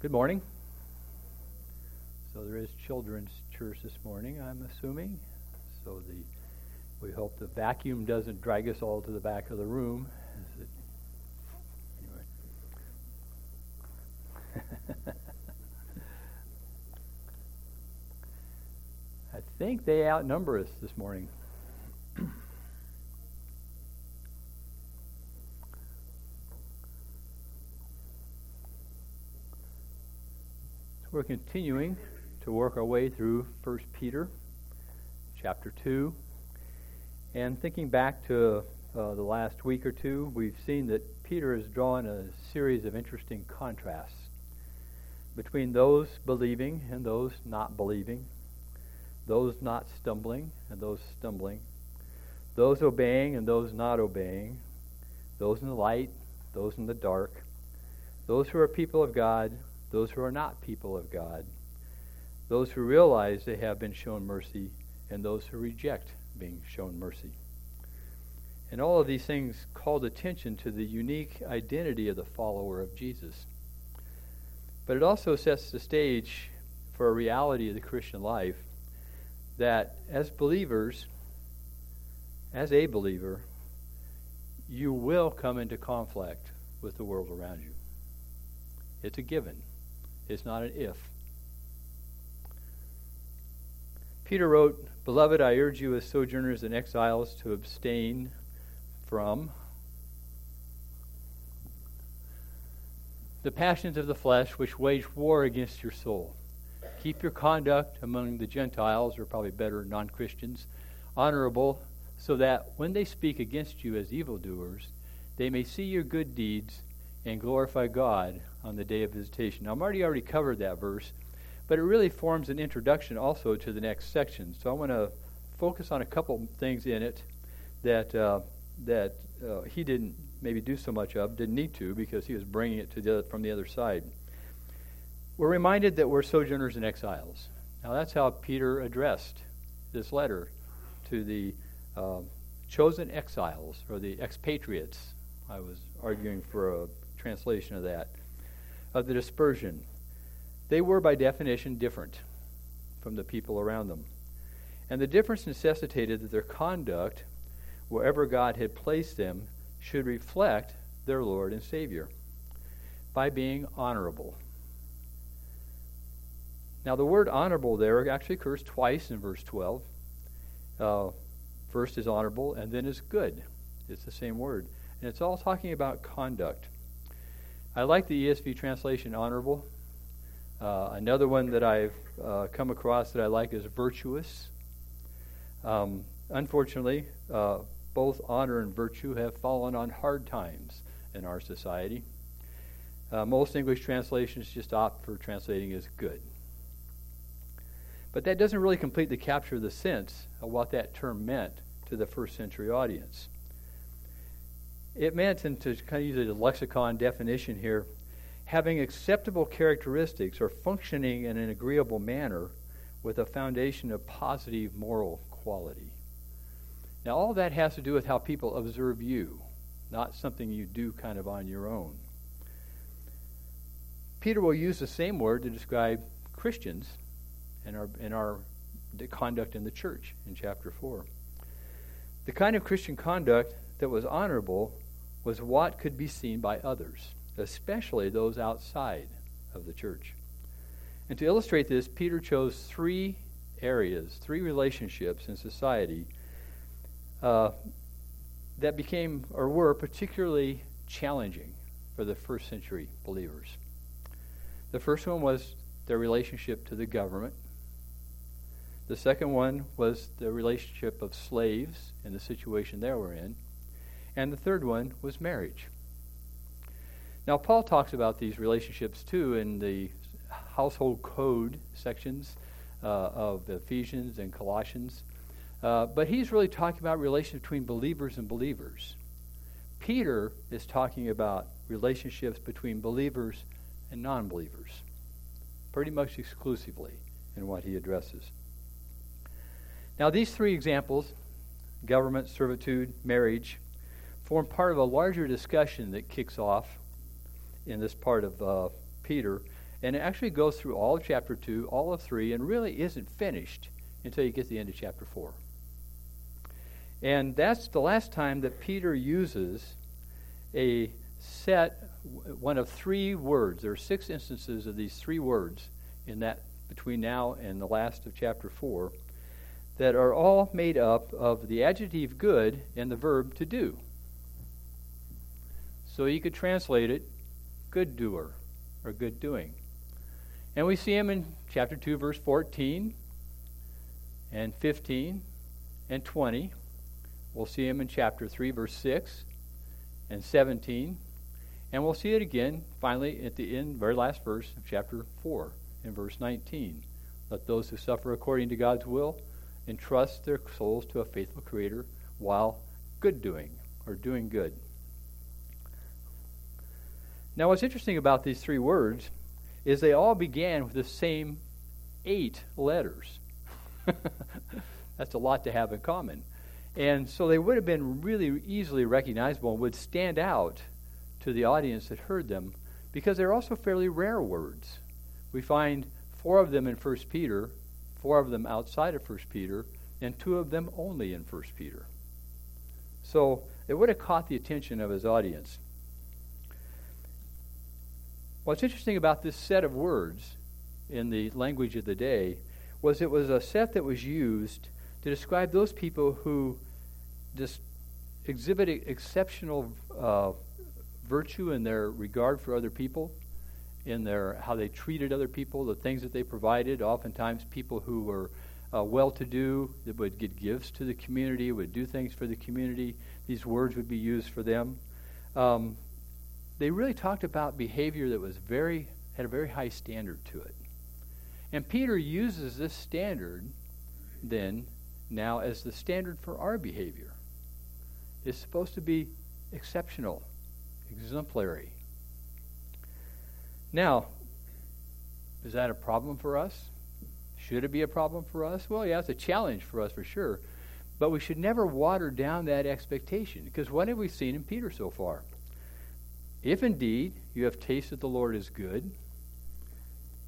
Good morning. So there is children's church this morning, I'm assuming. So the we hope the vacuum doesn't drag us all to the back of the room. Anyway. I think they outnumber us this morning. We're continuing to work our way through 1 Peter chapter 2. And thinking back to uh, the last week or two, we've seen that Peter has drawn a series of interesting contrasts between those believing and those not believing, those not stumbling and those stumbling, those obeying and those not obeying, those in the light, those in the dark, those who are people of God those who are not people of God, those who realize they have been shown mercy, and those who reject being shown mercy. And all of these things called attention to the unique identity of the follower of Jesus. But it also sets the stage for a reality of the Christian life that as believers, as a believer, you will come into conflict with the world around you. It's a given. It's not an if. Peter wrote, Beloved, I urge you as sojourners and exiles to abstain from the passions of the flesh which wage war against your soul. Keep your conduct among the Gentiles, or probably better, non Christians, honorable, so that when they speak against you as evildoers, they may see your good deeds and glorify God on the day of visitation. Now, Marty already covered that verse, but it really forms an introduction also to the next section. So I want to focus on a couple things in it that uh, that uh, he didn't maybe do so much of, didn't need to because he was bringing it to the, from the other side. We're reminded that we're sojourners and exiles. Now that's how Peter addressed this letter to the uh, chosen exiles or the expatriates. I was arguing for a translation of that of the dispersion. They were, by definition, different from the people around them. And the difference necessitated that their conduct, wherever God had placed them, should reflect their Lord and Savior by being honorable. Now, the word honorable there actually occurs twice in verse 12. Uh, first is honorable, and then is good. It's the same word. And it's all talking about conduct. I like the ESV translation honorable. Uh, another one that I've uh, come across that I like is virtuous. Um, unfortunately, uh, both honor and virtue have fallen on hard times in our society. Uh, most English translations just opt for translating as good. But that doesn't really complete the capture of the sense of what that term meant to the first century audience. It meant, and to kind of use a lexicon definition here, having acceptable characteristics or functioning in an agreeable manner with a foundation of positive moral quality. Now, all that has to do with how people observe you, not something you do kind of on your own. Peter will use the same word to describe Christians and our, in our conduct in the church in chapter 4. The kind of Christian conduct that was honorable was what could be seen by others, especially those outside of the church. And to illustrate this, Peter chose three areas, three relationships in society uh, that became or were particularly challenging for the first century believers. The first one was their relationship to the government. The second one was the relationship of slaves and the situation they were in. And the third one was marriage. Now, Paul talks about these relationships too in the household code sections uh, of Ephesians and Colossians. Uh, but he's really talking about relations between believers and believers. Peter is talking about relationships between believers and non believers, pretty much exclusively in what he addresses. Now, these three examples government, servitude, marriage form part of a larger discussion that kicks off in this part of uh, Peter And it actually goes through all of chapter 2, all of 3, and really isn't finished until you get to the end of chapter 4. And that's the last time that Peter uses a set, one of three words. There are six instances of these three words in that between now and the last of chapter 4 that are all made up of the adjective good and the verb to do. So you could translate it good doer or good doing. And we see him in chapter 2, verse 14 and 15 and 20. We'll see him in chapter 3, verse 6 and 17. And we'll see it again, finally, at the end, very last verse of chapter 4, in verse 19. Let those who suffer according to God's will entrust their souls to a faithful Creator while good doing, or doing good. Now, what's interesting about these three words is they all began with the same eight letters. That's a lot to have in common. And so they would have been really easily recognizable and would stand out to the audience that heard them because they're also fairly rare words. We find four of them in 1 Peter, four of them outside of 1 Peter, and two of them only in 1 Peter. So it would have caught the attention of his audience. What's interesting about this set of words in the language of the day was it was a set that was used to describe those people who just exhibited exceptional uh, virtue in their regard for other people, in their how they treated other people, the things that they provided. Oftentimes, people who were uh, well-to-do that would give gifts to the community, would do things for the community. These words would be used for them. Um, they really talked about behavior that was very had a very high standard to it. And Peter uses this standard then now as the standard for our behavior. It's supposed to be exceptional, exemplary. Now, is that a problem for us? Should it be a problem for us? Well, yeah, it's a challenge for us for sure. But we should never water down that expectation because what have we seen in Peter so far? If indeed you have tasted the Lord is good,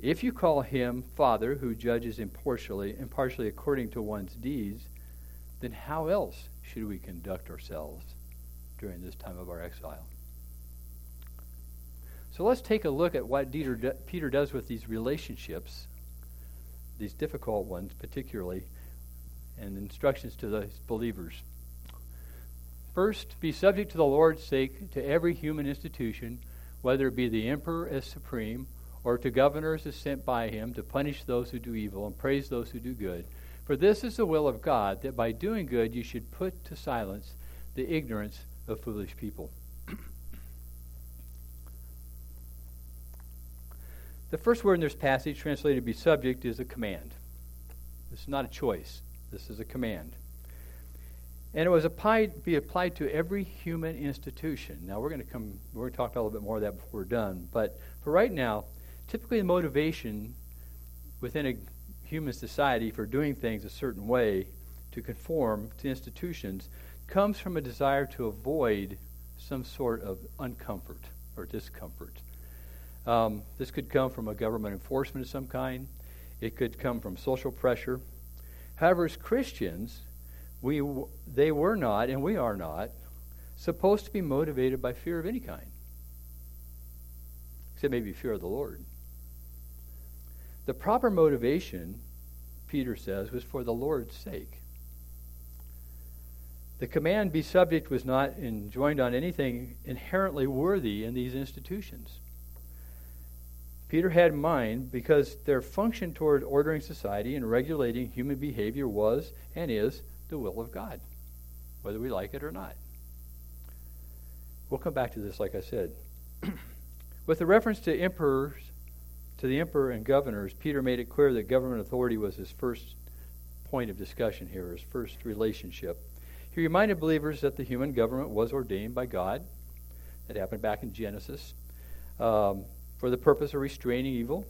if you call him Father who judges impartially, impartially according to one's deeds, then how else should we conduct ourselves during this time of our exile? So let's take a look at what Peter does with these relationships, these difficult ones particularly, and instructions to the believers. First, be subject to the Lord's sake to every human institution, whether it be the emperor as supreme or to governors as sent by him to punish those who do evil and praise those who do good. For this is the will of God, that by doing good you should put to silence the ignorance of foolish people. the first word in this passage, translated be subject, is a command. This is not a choice, this is a command. And it was applied, be applied to every human institution. Now we're going to come. We're going to talk a little bit more of that before we're done. But for right now, typically the motivation within a human society for doing things a certain way to conform to institutions comes from a desire to avoid some sort of uncomfort or discomfort. Um, this could come from a government enforcement of some kind. It could come from social pressure. However, as Christians, we they were not, and we are not, supposed to be motivated by fear of any kind, except maybe fear of the Lord. The proper motivation, Peter says, was for the Lord's sake. The command be subject was not enjoined on anything inherently worthy in these institutions. Peter had in mind because their function toward ordering society and regulating human behavior was and is the will of God, whether we like it or not. We'll come back to this, like I said. With the reference to emperors to the emperor and governors, Peter made it clear that government authority was his first point of discussion here, his first relationship. He reminded believers that the human government was ordained by God. That happened back in Genesis um, for the purpose of restraining evil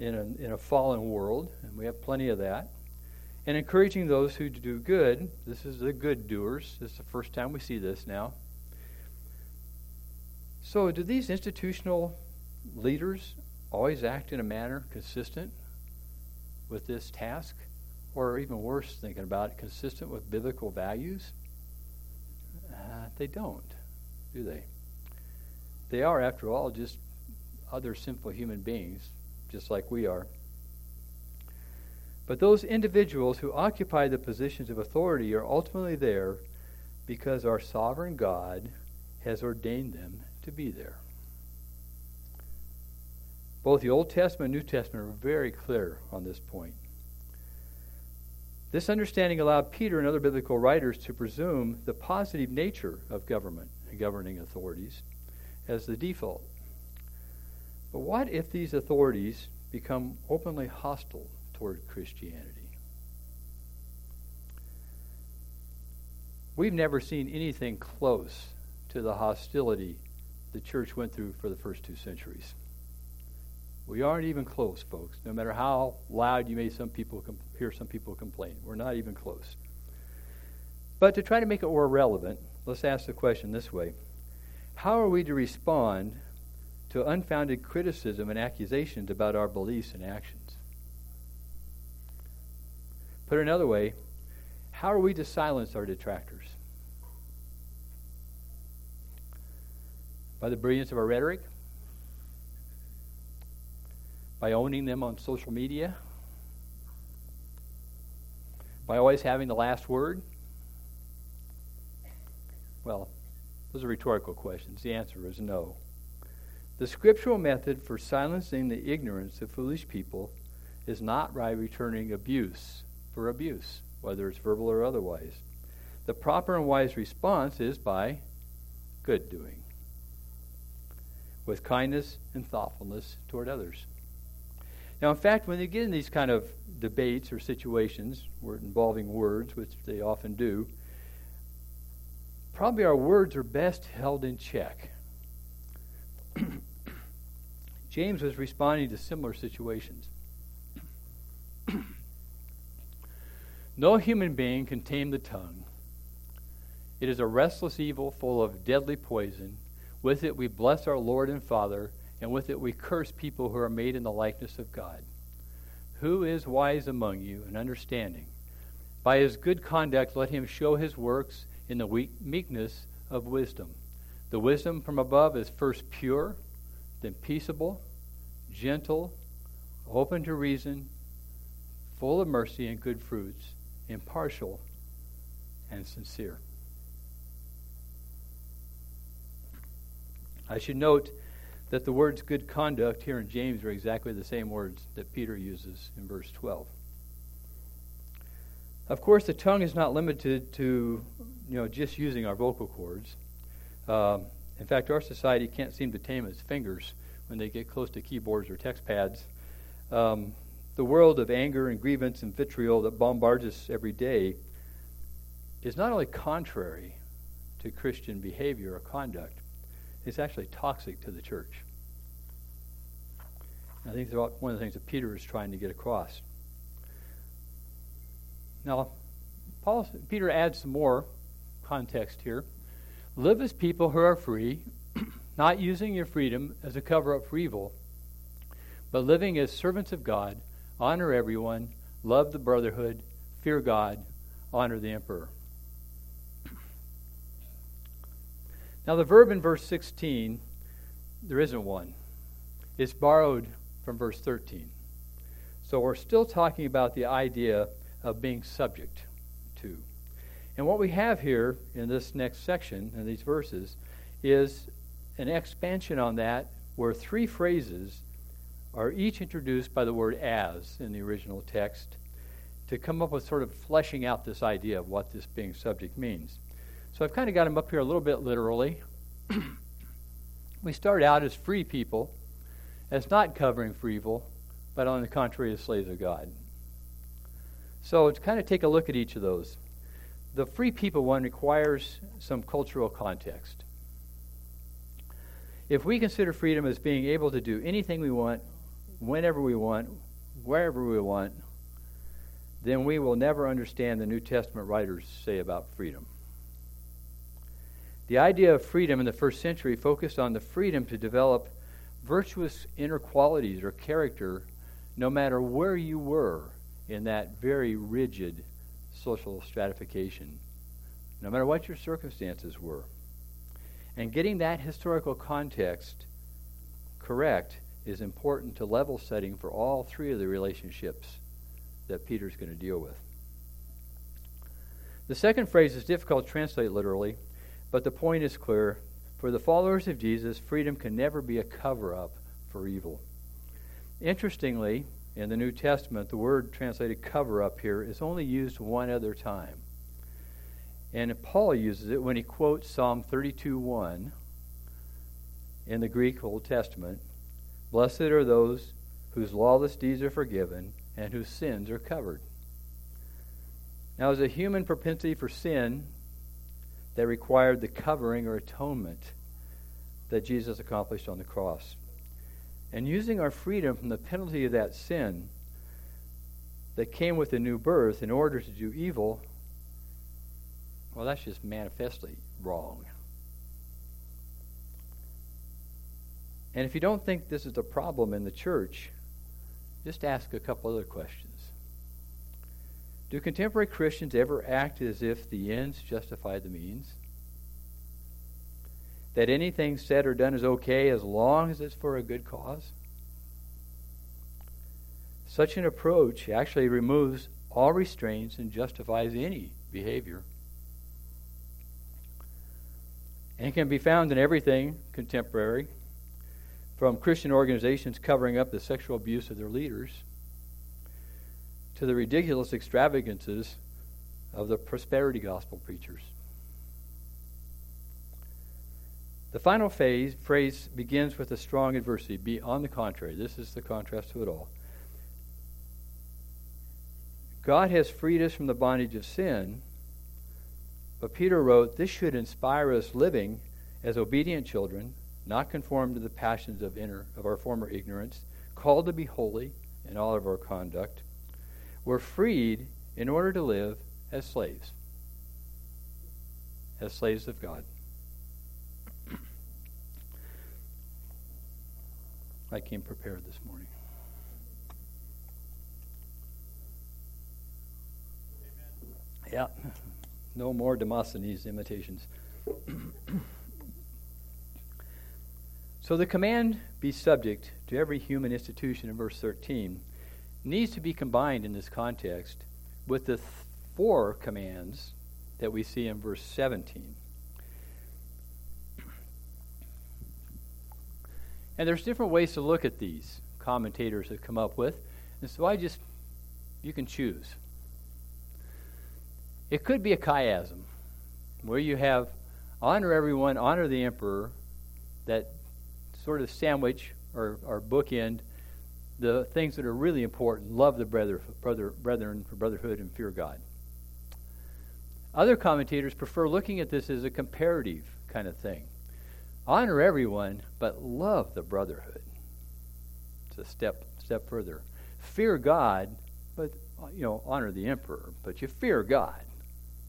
in a, in a fallen world, and we have plenty of that. And encouraging those who do good. This is the good doers. This is the first time we see this now. So, do these institutional leaders always act in a manner consistent with this task? Or even worse, thinking about it, consistent with biblical values? Uh, they don't, do they? They are, after all, just other sinful human beings, just like we are. But those individuals who occupy the positions of authority are ultimately there because our sovereign God has ordained them to be there. Both the Old Testament and New Testament are very clear on this point. This understanding allowed Peter and other biblical writers to presume the positive nature of government and governing authorities as the default. But what if these authorities become openly hostile toward Christianity? We've never seen anything close to the hostility the church went through for the first two centuries. We aren't even close, folks. No matter how loud you may some people com- hear some people complain, we're not even close. But to try to make it more relevant, let's ask the question this way How are we to respond to unfounded criticism and accusations about our beliefs and actions? Put another way, how are we to silence our detractors? By the brilliance of our rhetoric? By owning them on social media? By always having the last word? Well, those are rhetorical questions. The answer is no. The scriptural method for silencing the ignorance of foolish people is not by returning abuse for abuse, whether it's verbal or otherwise. The proper and wise response is by good doing, with kindness and thoughtfulness toward others. Now, in fact, when you get in these kind of debates or situations involving words, which they often do, probably our words are best held in check. James was responding to similar situations. No human being can tame the tongue. It is a restless evil full of deadly poison. With it we bless our Lord and Father, and with it we curse people who are made in the likeness of God. Who is wise among you and understanding? By his good conduct let him show his works in the weak meekness of wisdom. The wisdom from above is first pure, then peaceable, gentle, open to reason, full of mercy and good fruits impartial, and sincere. I should note that the words good conduct here in James are exactly the same words that Peter uses in verse 12. Of course, the tongue is not limited to you know just using our vocal cords. Um, in fact, our society can't seem to tame its fingers when they get close to keyboards or text pads. Um, the world of anger and grievance and vitriol that bombards us every day is not only contrary to Christian behavior or conduct, it's actually toxic to the church. I think that's one of the things that Peter is trying to get across. Now, Paul, Peter adds some more context here. Live as people who are free, not using your freedom as a cover up for evil, but living as servants of God honor everyone, love the brotherhood, fear God, honor the emperor. Now, the verb in verse 16, there isn't one. It's borrowed from verse 13. So we're still talking about the idea of being subject to. And what we have here in this next section, in these verses, is an expansion on that where three phrases are each introduced by the word as in the original text to come up with sort of fleshing out this idea of what this being subject means. So I've kind of got them up here a little bit literally. we start out as free people, as not covering for evil, but on the contrary, as slaves of God. So to kind of take a look at each of those. The free people one requires some cultural context. If we consider freedom as being able to do anything we want whenever we want, wherever we want, then we will never understand the New Testament writers say about freedom. The idea of freedom in the first century focused on the freedom to develop virtuous inner qualities or character no matter where you were in that very rigid social stratification, no matter what your circumstances were. And getting that historical context correct is important to level setting for all three of the relationships that Peter's going to deal with. The second phrase is difficult to translate literally, but the point is clear. For the followers of Jesus, freedom can never be a cover up for evil. Interestingly, in the New Testament, the word translated cover up here is only used one other time. And Paul uses it when he quotes Psalm 32:1 in the Greek Old Testament. Blessed are those whose lawless deeds are forgiven and whose sins are covered. Now, as a human propensity for sin that required the covering or atonement that Jesus accomplished on the cross. And using our freedom from the penalty of that sin that came with the new birth in order to do evil, well, that's just manifestly wrong. And if you don't think this is a problem in the church, just ask a couple other questions. Do contemporary Christians ever act as if the ends justify the means? That anything said or done is okay as long as it's for a good cause? Such an approach actually removes all restraints and justifies any behavior. And can be found in everything contemporary, from Christian organizations covering up the sexual abuse of their leaders to the ridiculous extravagances of the prosperity gospel preachers. The final phase, phrase begins with a strong adversative. Be on the contrary. This is the contrast to it all. God has freed us from the bondage of sin, but Peter wrote, This should inspire us living as obedient children, not conformed to the passions of, inner, of our former ignorance, called to be holy in all of our conduct, were freed in order to live as slaves, as slaves of God. I came prepared this morning. Amen. Yeah, no more Demosthenes imitations. so the command be subject to every human institution in verse 13 needs to be combined in this context with the th- four commands that we see in verse 17. And there's different ways to look at these commentators have come up with. And so I just, you can choose. It could be a chiasm, where you have honor everyone, honor the emperor, that sort of sandwich or, or bookend the things that are really important love the brother, brother, brethren for brotherhood and fear God. Other commentators prefer looking at this as a comparative kind of thing. Honor everyone, but love the brotherhood. It's a step step further. Fear God, but you know, honor the emperor. But you fear God,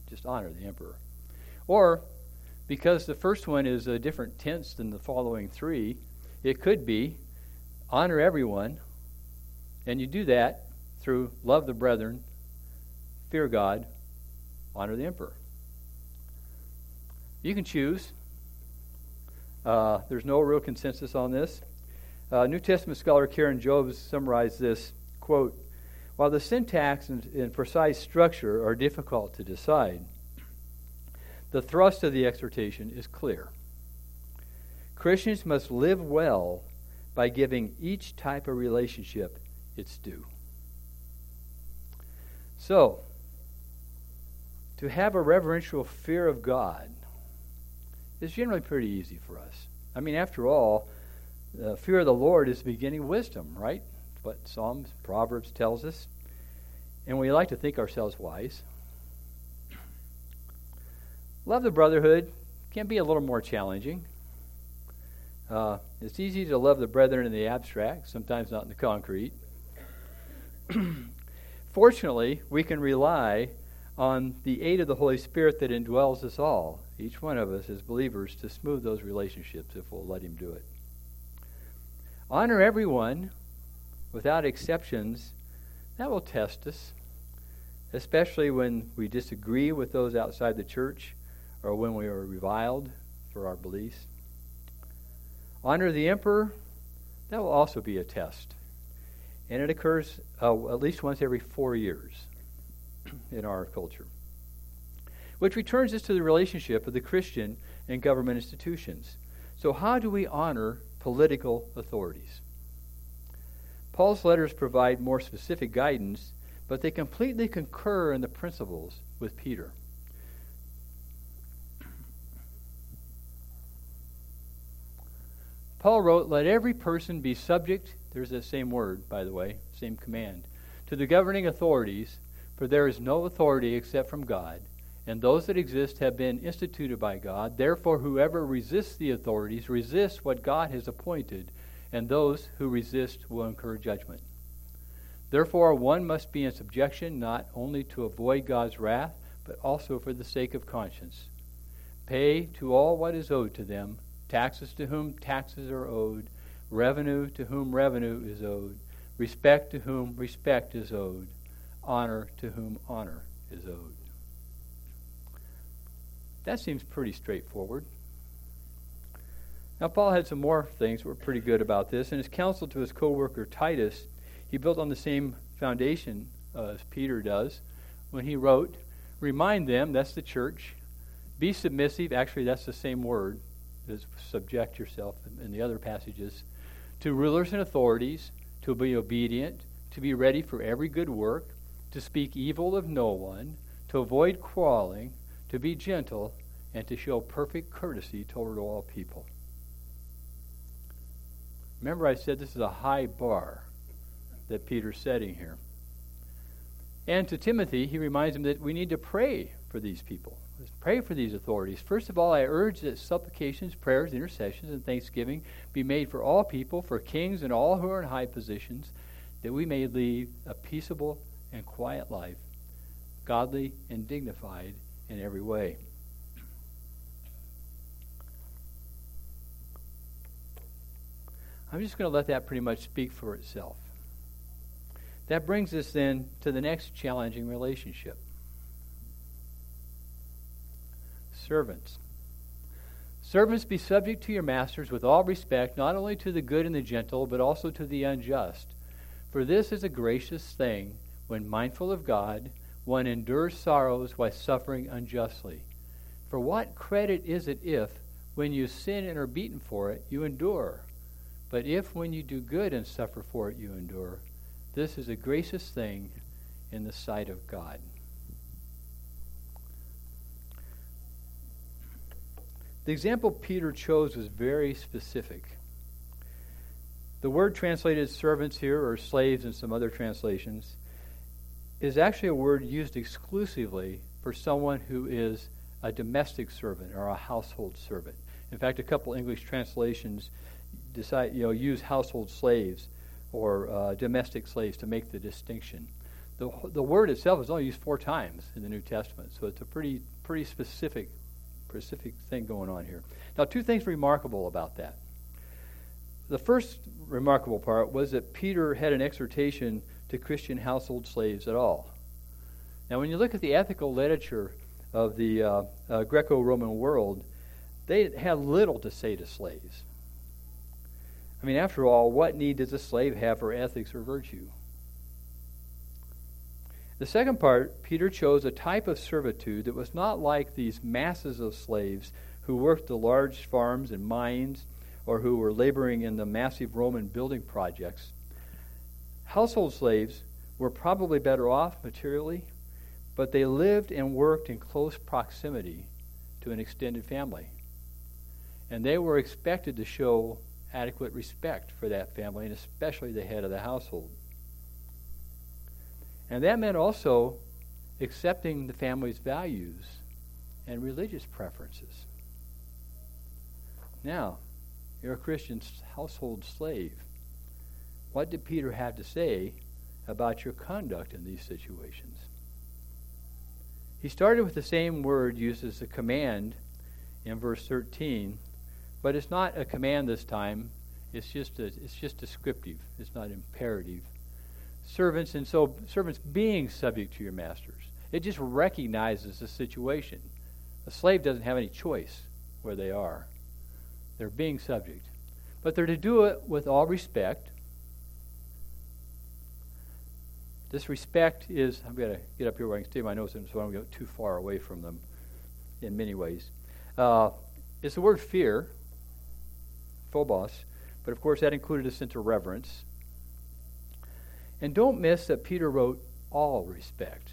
just honor the emperor. Or because the first one is a different tense than the following three, it could be honor everyone, and you do that through love the brethren, fear God, honor the emperor. You can choose. Uh, there's no real consensus on this. Uh, New Testament scholar Karen Jobes summarized this quote: "While the syntax and, and precise structure are difficult to decide, the thrust of the exhortation is clear. Christians must live well by giving each type of relationship its due. So, to have a reverential fear of God is generally pretty easy for us. I mean, after all, the fear of the Lord is the beginning of wisdom, right? What Psalms, Proverbs tells us. And we like to think ourselves wise. Love the brotherhood can be a little more challenging. Uh, it's easy to love the brethren in the abstract, sometimes not in the concrete. Fortunately, we can rely on the aid of the Holy Spirit that indwells us all, each one of us as believers, to smooth those relationships if we'll let Him do it. Honor everyone without exceptions. That will test us, especially when we disagree with those outside the church or when we are reviled for our beliefs. Honor the emperor. That will also be a test. And it occurs uh, at least once every four years in our culture. Which returns us to the relationship of the Christian and government institutions. So, how do we honor political authorities? Paul's letters provide more specific guidance, but they completely concur in the principles with Peter. Paul wrote, Let every person be subject, there's the same word, by the way, same command, to the governing authorities, for there is no authority except from God and those that exist have been instituted by God. Therefore, whoever resists the authorities resists what God has appointed, and those who resist will incur judgment. Therefore, one must be in subjection not only to avoid God's wrath, but also for the sake of conscience. Pay to all what is owed to them taxes to whom taxes are owed, revenue to whom revenue is owed, respect to whom respect is owed, honor to whom honor is owed. That seems pretty straightforward. Now, Paul had some more things that were pretty good about this. In his counsel to his co worker Titus, he built on the same foundation uh, as Peter does when he wrote, Remind them, that's the church, be submissive. Actually, that's the same word as subject yourself in the other passages to rulers and authorities, to be obedient, to be ready for every good work, to speak evil of no one, to avoid quarreling to be gentle, and to show perfect courtesy toward all people. Remember, I said this is a high bar that Peter's setting here. And to Timothy, he reminds him that we need to pray for these people. Pray for these authorities. First of all, I urge that supplications, prayers, intercessions, and thanksgiving be made for all people, for kings and all who are in high positions, that we may lead a peaceable and quiet life, godly and dignified in every way. I'm just going to let that pretty much speak for itself. That brings us then to the next challenging relationship servants. Servants, be subject to your masters with all respect, not only to the good and the gentle, but also to the unjust. For this is a gracious thing when mindful of God one endures sorrows while suffering unjustly. For what credit is it if, when you sin and are beaten for it, you endure? But if, when you do good and suffer for it, you endure, this is a gracious thing in the sight of God. The example Peter chose was very specific. The word translated servants here, or slaves in some other translations, is actually a word used exclusively for someone who is a domestic servant or a household servant. In fact, a couple English translations decide, you know, use household slaves or uh, domestic slaves to make the distinction. The, the word itself is only used four times in the New Testament, so it's a pretty, pretty specific, specific thing going on here. Now, two things remarkable about that. The first remarkable part was that Peter had an exhortation to Christian household slaves at all. Now, when you look at the ethical literature of the uh, uh, Greco Roman world, they had little to say to slaves. I mean, after all, what need does a slave have for ethics or virtue? The second part, Peter chose a type of servitude that was not like these masses of slaves who worked the large farms and mines or who were laboring in the massive Roman building projects. Household slaves were probably better off materially, but they lived and worked in close proximity to an extended family. And they were expected to show adequate respect for that family, and especially the head of the household. And that meant also accepting the family's values and religious preferences. Now, you're a Christian household slave. What did Peter have to say about your conduct in these situations? He started with the same word used as a command in verse 13, but it's not a command this time. It's just a, it's just descriptive. It's not imperative. Servants and so servants being subject to your masters. It just recognizes the situation. A slave doesn't have any choice where they are. They're being subject. But they're to do it with all respect. This respect is, I'm going to get up here where I can see my notes so I don't go too far away from them in many ways. Uh, it's the word fear, phobos, but of course that included a sense of reverence. And don't miss that Peter wrote all respect.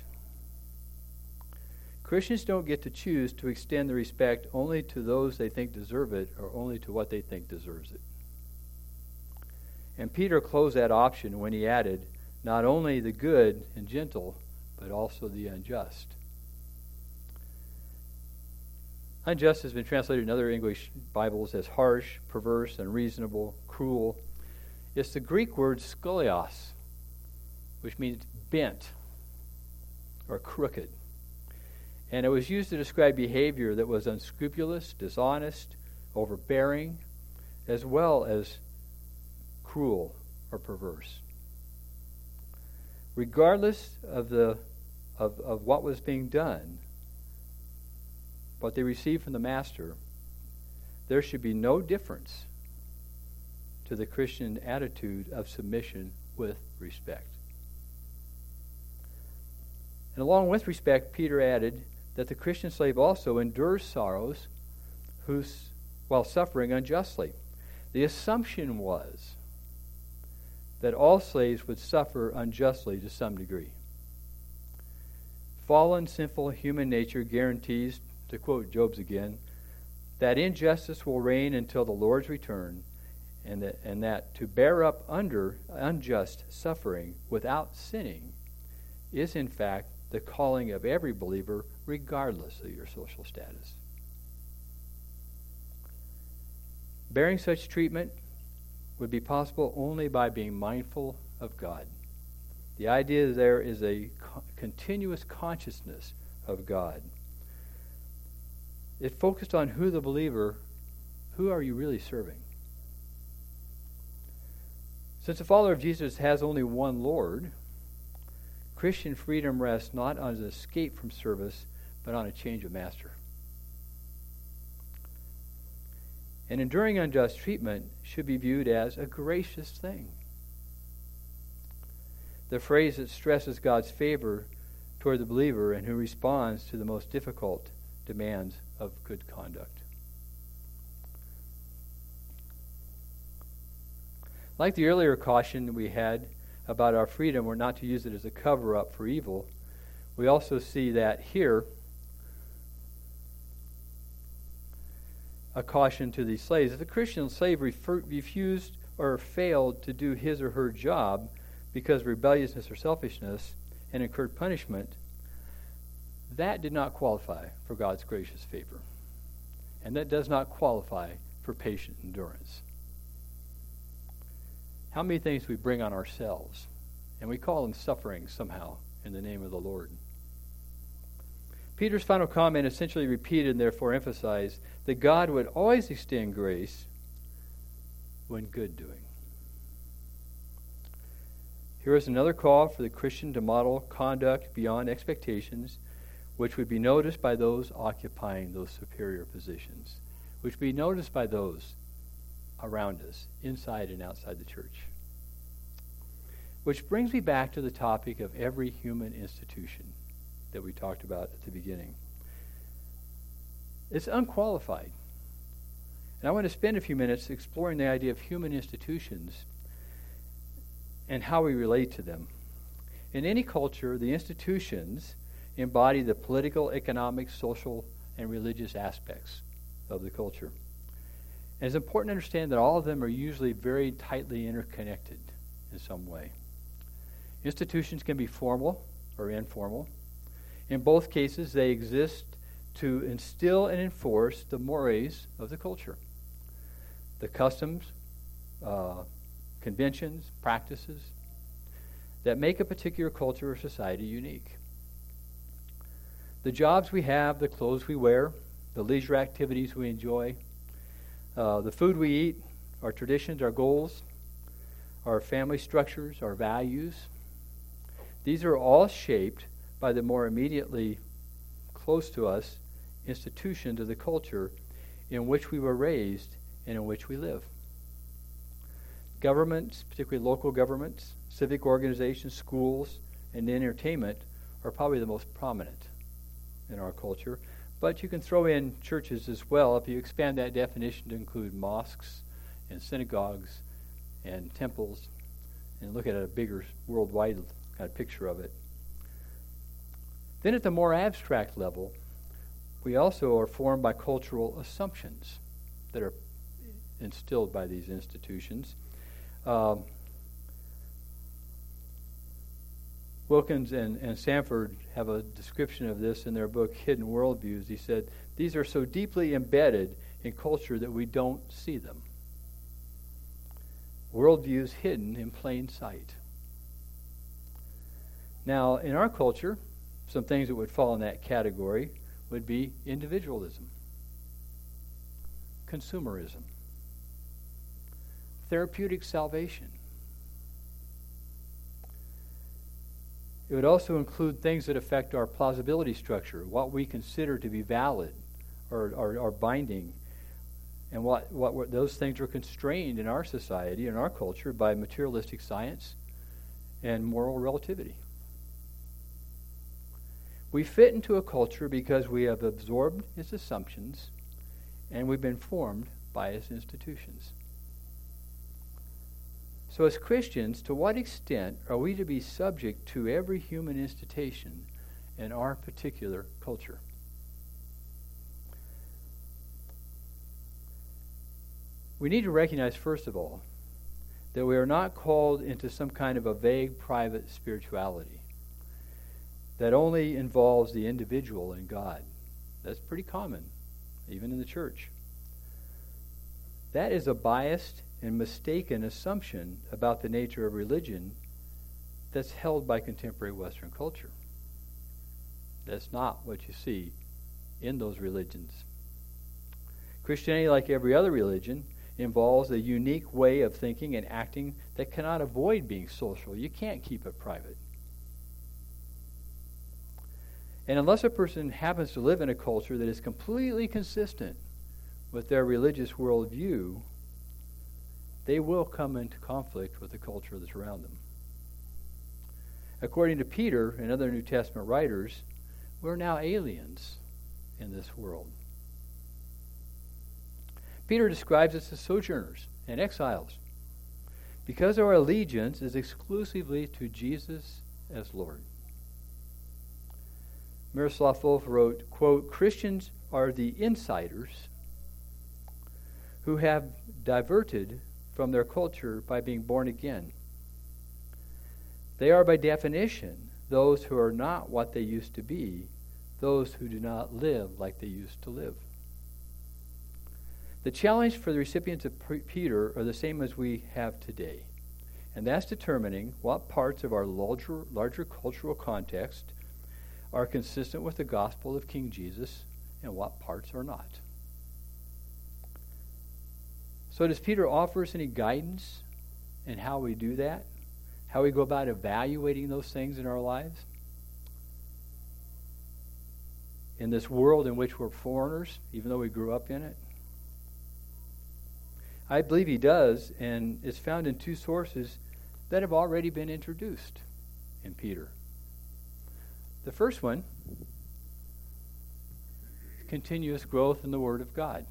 Christians don't get to choose to extend the respect only to those they think deserve it or only to what they think deserves it. And Peter closed that option when he added, not only the good and gentle, but also the unjust. Unjust has been translated in other English Bibles as harsh, perverse, unreasonable, cruel. It's the Greek word skolios, which means bent or crooked. And it was used to describe behavior that was unscrupulous, dishonest, overbearing, as well as cruel or perverse. Regardless of, the, of, of what was being done, what they received from the Master, there should be no difference to the Christian attitude of submission with respect. And along with respect, Peter added that the Christian slave also endures sorrows who's, while suffering unjustly. The assumption was that all slaves would suffer unjustly to some degree. Fallen, sinful human nature guarantees, to quote Jobes again, that injustice will reign until the Lord's return, and that, and that to bear up under unjust suffering without sinning is, in fact, the calling of every believer, regardless of your social status. Bearing such treatment would be possible only by being mindful of God. The idea there is a co- continuous consciousness of God. It focused on who the believer, who are you really serving? Since a follower of Jesus has only one Lord, Christian freedom rests not on an escape from service, but on a change of master. And enduring unjust treatment should be viewed as a gracious thing. The phrase that stresses God's favor toward the believer and who responds to the most difficult demands of good conduct. Like the earlier caution we had about our freedom, we're not to use it as a cover up for evil. We also see that here a caution to these slaves. If a Christian slave refused or failed to do his or her job because of rebelliousness or selfishness and incurred punishment, that did not qualify for God's gracious favor. And that does not qualify for patient endurance. How many things we bring on ourselves, and we call them suffering somehow in the name of the Lord. Peter's final comment essentially repeated and therefore emphasized that God would always extend grace when good doing. Here is another call for the Christian to model conduct beyond expectations, which would be noticed by those occupying those superior positions, which would be noticed by those around us, inside and outside the church. Which brings me back to the topic of every human institution that we talked about at the beginning. It's unqualified. And I want to spend a few minutes exploring the idea of human institutions and how we relate to them. In any culture, the institutions embody the political, economic, social, and religious aspects of the culture. And it's important to understand that all of them are usually very tightly interconnected in some way. Institutions can be formal or informal. In both cases, they exist to instill and enforce the mores of the culture, the customs, uh, conventions, practices that make a particular culture or society unique. The jobs we have, the clothes we wear, the leisure activities we enjoy, uh, the food we eat, our traditions, our goals, our family structures, our values. These are all shaped by the more immediately close to us institutions of the culture in which we were raised and in which we live. Governments, particularly local governments, civic organizations, schools, and entertainment are probably the most prominent in our culture. But you can throw in churches as well if you expand that definition to include mosques and synagogues and temples and look at a bigger worldwide kind of picture of it. Then at the more abstract level, we also are formed by cultural assumptions that are instilled by these institutions. Um, Wilkens and, and Sanford have a description of this in their book, Hidden Worldviews. He said, These are so deeply embedded in culture that we don't see them. Worldviews hidden in plain sight. Now, in our culture, some things that would fall in that category would be individualism, consumerism, therapeutic salvation, It would also include things that affect our plausibility structure, what we consider to be valid or, or, or binding, and what, what those things are constrained in our society, in our culture, by materialistic science and moral relativity. We fit into a culture because we have absorbed its assumptions and we've been formed by its institutions. So, as Christians, to what extent are we to be subject to every human institution in our particular culture? We need to recognize, first of all, that we are not called into some kind of a vague private spirituality that only involves the individual and God. That's pretty common, even in the church. That is a biased and mistaken assumption about the nature of religion that's held by contemporary Western culture. That's not what you see in those religions. Christianity, like every other religion, involves a unique way of thinking and acting that cannot avoid being social. You can't keep it private. And unless a person happens to live in a culture that is completely consistent with their religious worldview, they will come into conflict with the culture that's around them. According to Peter and other New Testament writers, we're now aliens in this world. Peter describes us as sojourners and exiles because our allegiance is exclusively to Jesus as Lord. Miroslav Volf wrote, quote, Christians are the insiders who have diverted from their culture by being born again. They are, by definition, those who are not what they used to be, those who do not live like they used to live. The challenge for the recipients of Peter are the same as we have today, and that's determining what parts of our larger, larger cultural context are consistent with the gospel of King Jesus and what parts are not. So, does Peter offer us any guidance in how we do that? How we go about evaluating those things in our lives? In this world in which we're foreigners, even though we grew up in it? I believe he does, and it's found in two sources that have already been introduced in Peter. The first one continuous growth in the Word of God.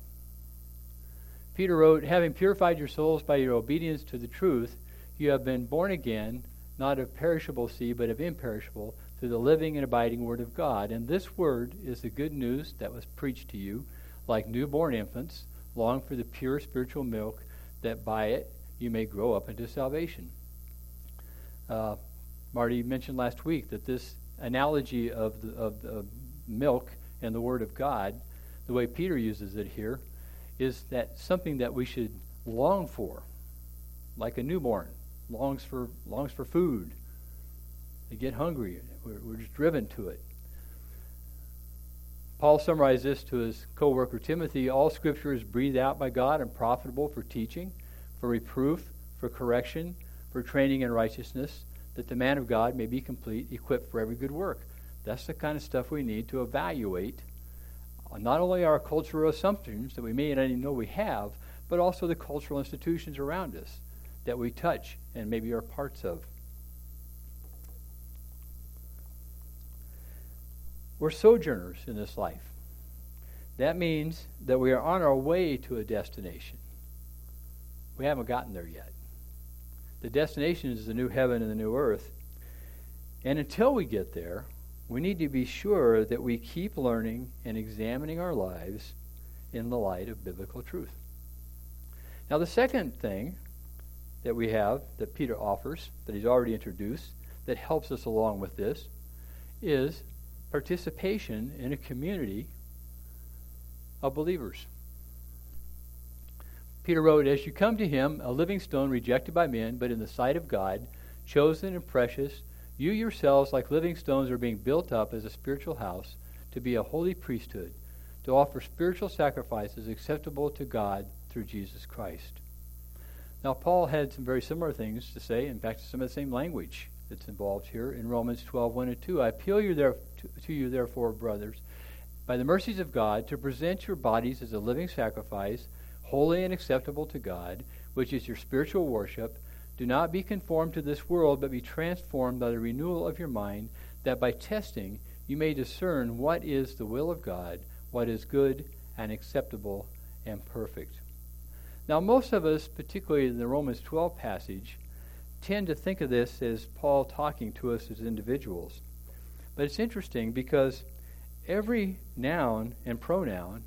Peter wrote, Having purified your souls by your obedience to the truth, you have been born again, not of perishable seed, but of imperishable, through the living and abiding Word of God. And this Word is the good news that was preached to you, like newborn infants, long for the pure spiritual milk, that by it you may grow up into salvation. Uh, Marty mentioned last week that this analogy of, the, of, of milk and the Word of God, the way Peter uses it here, is that something that we should long for, like a newborn longs for longs for food. They get hungry. We're, we're just driven to it. Paul summarized this to his co-worker Timothy. All Scripture is breathed out by God and profitable for teaching, for reproof, for correction, for training in righteousness, that the man of God may be complete, equipped for every good work. That's the kind of stuff we need to evaluate Uh, not only our cultural assumptions that we may not even know we have, but also the cultural institutions around us that we touch and maybe are parts of. We're sojourners in this life. That means that we are on our way to a destination. We haven't gotten there yet. The destination is the new heaven and the new earth. And until we get there, we need to be sure that we keep learning and examining our lives in the light of biblical truth. Now, the second thing that we have that Peter offers, that he's already introduced, that helps us along with this, is participation in a community of believers. Peter wrote, As you come to him, a living stone rejected by men, but in the sight of God, chosen and precious, you yourselves, like living stones, are being built up as a spiritual house to be a holy priesthood, to offer spiritual sacrifices acceptable to God through Jesus Christ. Now, Paul had some very similar things to say, in fact, some of the same language that's involved here in Romans 12, 1 and 2. I appeal you there, to, to you, therefore, brothers, by the mercies of God, to present your bodies as a living sacrifice, holy and acceptable to God, which is your spiritual worship. Do not be conformed to this world, but be transformed by the renewal of your mind, that by testing you may discern what is the will of God, what is good and acceptable and perfect. Now, most of us, particularly in the Romans 12 passage, tend to think of this as Paul talking to us as individuals. But it's interesting because every noun and pronoun,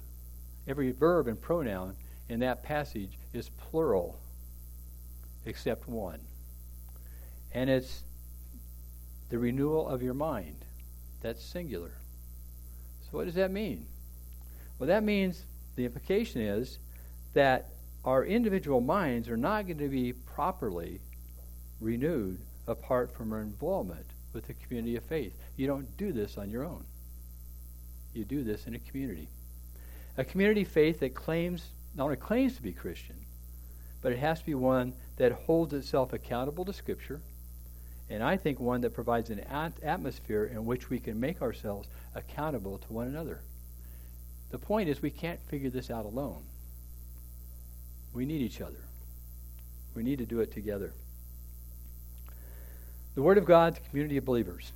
every verb and pronoun in that passage is plural except one. And it's the renewal of your mind. That's singular. So, what does that mean? Well, that means the implication is that our individual minds are not going to be properly renewed apart from our involvement with the community of faith. You don't do this on your own. You do this in a community. A community faith that claims, not only claims to be Christian, but it has to be one that holds itself accountable to Scripture, and I think one that provides an at- atmosphere in which we can make ourselves accountable to one another. The point is, we can't figure this out alone. We need each other. We need to do it together. The Word of God, the community of believers.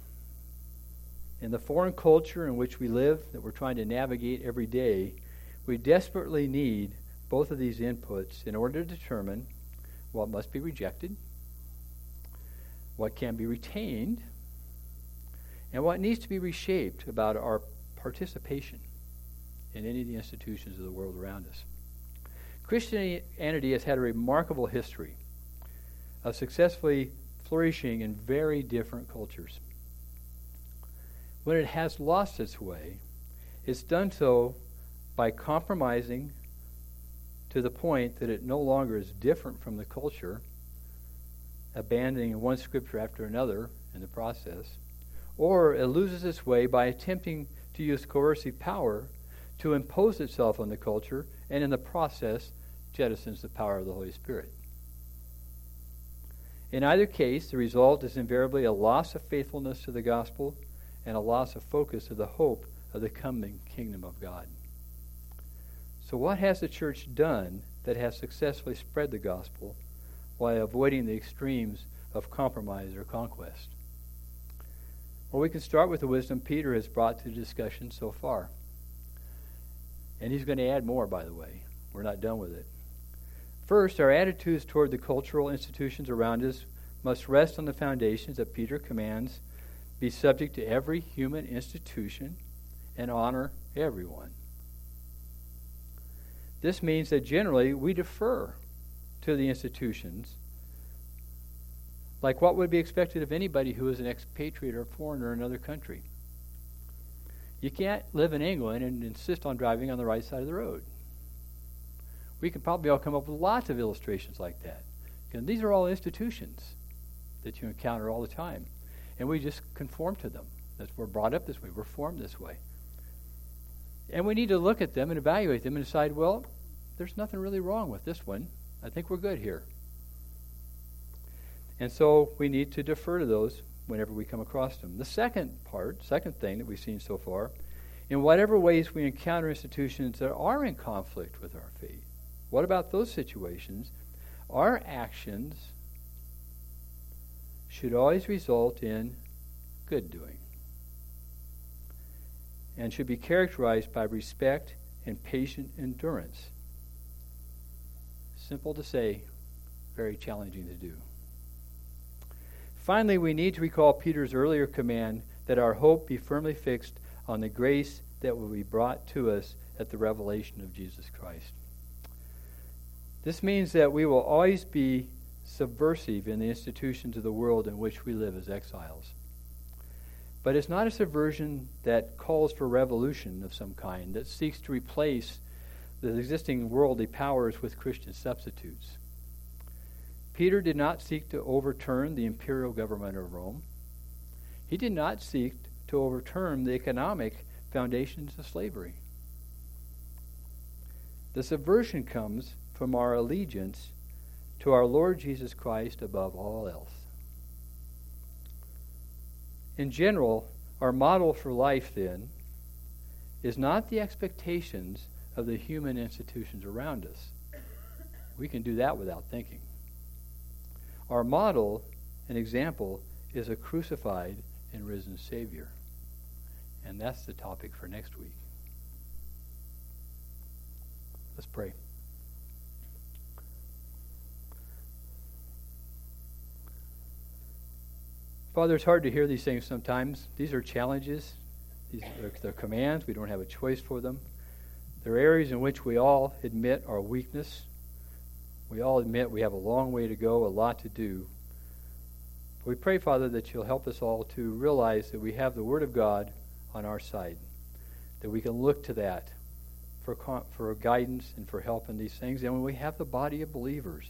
In the foreign culture in which we live, that we're trying to navigate every day, we desperately need both of these inputs in order to determine what must be rejected, what can be retained, and what needs to be reshaped about our participation in any of the institutions of the world around us. Christianity has had a remarkable history of successfully flourishing in very different cultures. When it has lost its way, it's done so by compromising to the point that it no longer is different from the culture, abandoning one scripture after another in the process, or it loses its way by attempting to use coercive power to impose itself on the culture and in the process jettisons the power of the Holy Spirit. In either case, the result is invariably a loss of faithfulness to the gospel and a loss of focus of the hope of the coming kingdom of God. So, what has the church done that has successfully spread the gospel while avoiding the extremes of compromise or conquest? Well, we can start with the wisdom Peter has brought to the discussion so far. And he's going to add more, by the way. We're not done with it. First, our attitudes toward the cultural institutions around us must rest on the foundations that Peter commands be subject to every human institution and honor everyone. This means that generally we defer to the institutions like what would be expected of anybody who is an expatriate or foreigner in another country. You can't live in England and insist on driving on the right side of the road. We can probably all come up with lots of illustrations like that. And these are all institutions that you encounter all the time. And we just conform to them. That's, we're brought up this way. We're formed this way. And we need to look at them and evaluate them and decide, well, there's nothing really wrong with this one. I think we're good here. And so we need to defer to those whenever we come across them. The second part, second thing that we've seen so far, in whatever ways we encounter institutions that are in conflict with our faith, what about those situations? Our actions should always result in good doing and should be characterized by respect and patient endurance. Simple to say, very challenging to do. Finally, we need to recall Peter's earlier command that our hope be firmly fixed on the grace that will be brought to us at the revelation of Jesus Christ. This means that we will always be subversive in the institutions of the world in which we live as exiles. But it's not a subversion that calls for revolution of some kind, that seeks to replace the existing worldly powers with Christian substitutes. Peter did not seek to overturn the imperial government of Rome. He did not seek to overturn the economic foundations of slavery. The subversion comes from our allegiance to our Lord Jesus Christ above all else. In general, our model for life, then, is not the expectations of the human institutions around us. We can do that without thinking. Our model and example is a crucified and risen Savior. And that's the topic for next week. Let's pray. Father, it's hard to hear these things sometimes. These are challenges, these are, they're commands. We don't have a choice for them. There are areas in which we all admit our weakness. We all admit we have a long way to go, a lot to do. We pray, Father, that you'll help us all to realize that we have the Word of God on our side, that we can look to that for, for guidance and for help in these things. And when we have the body of believers,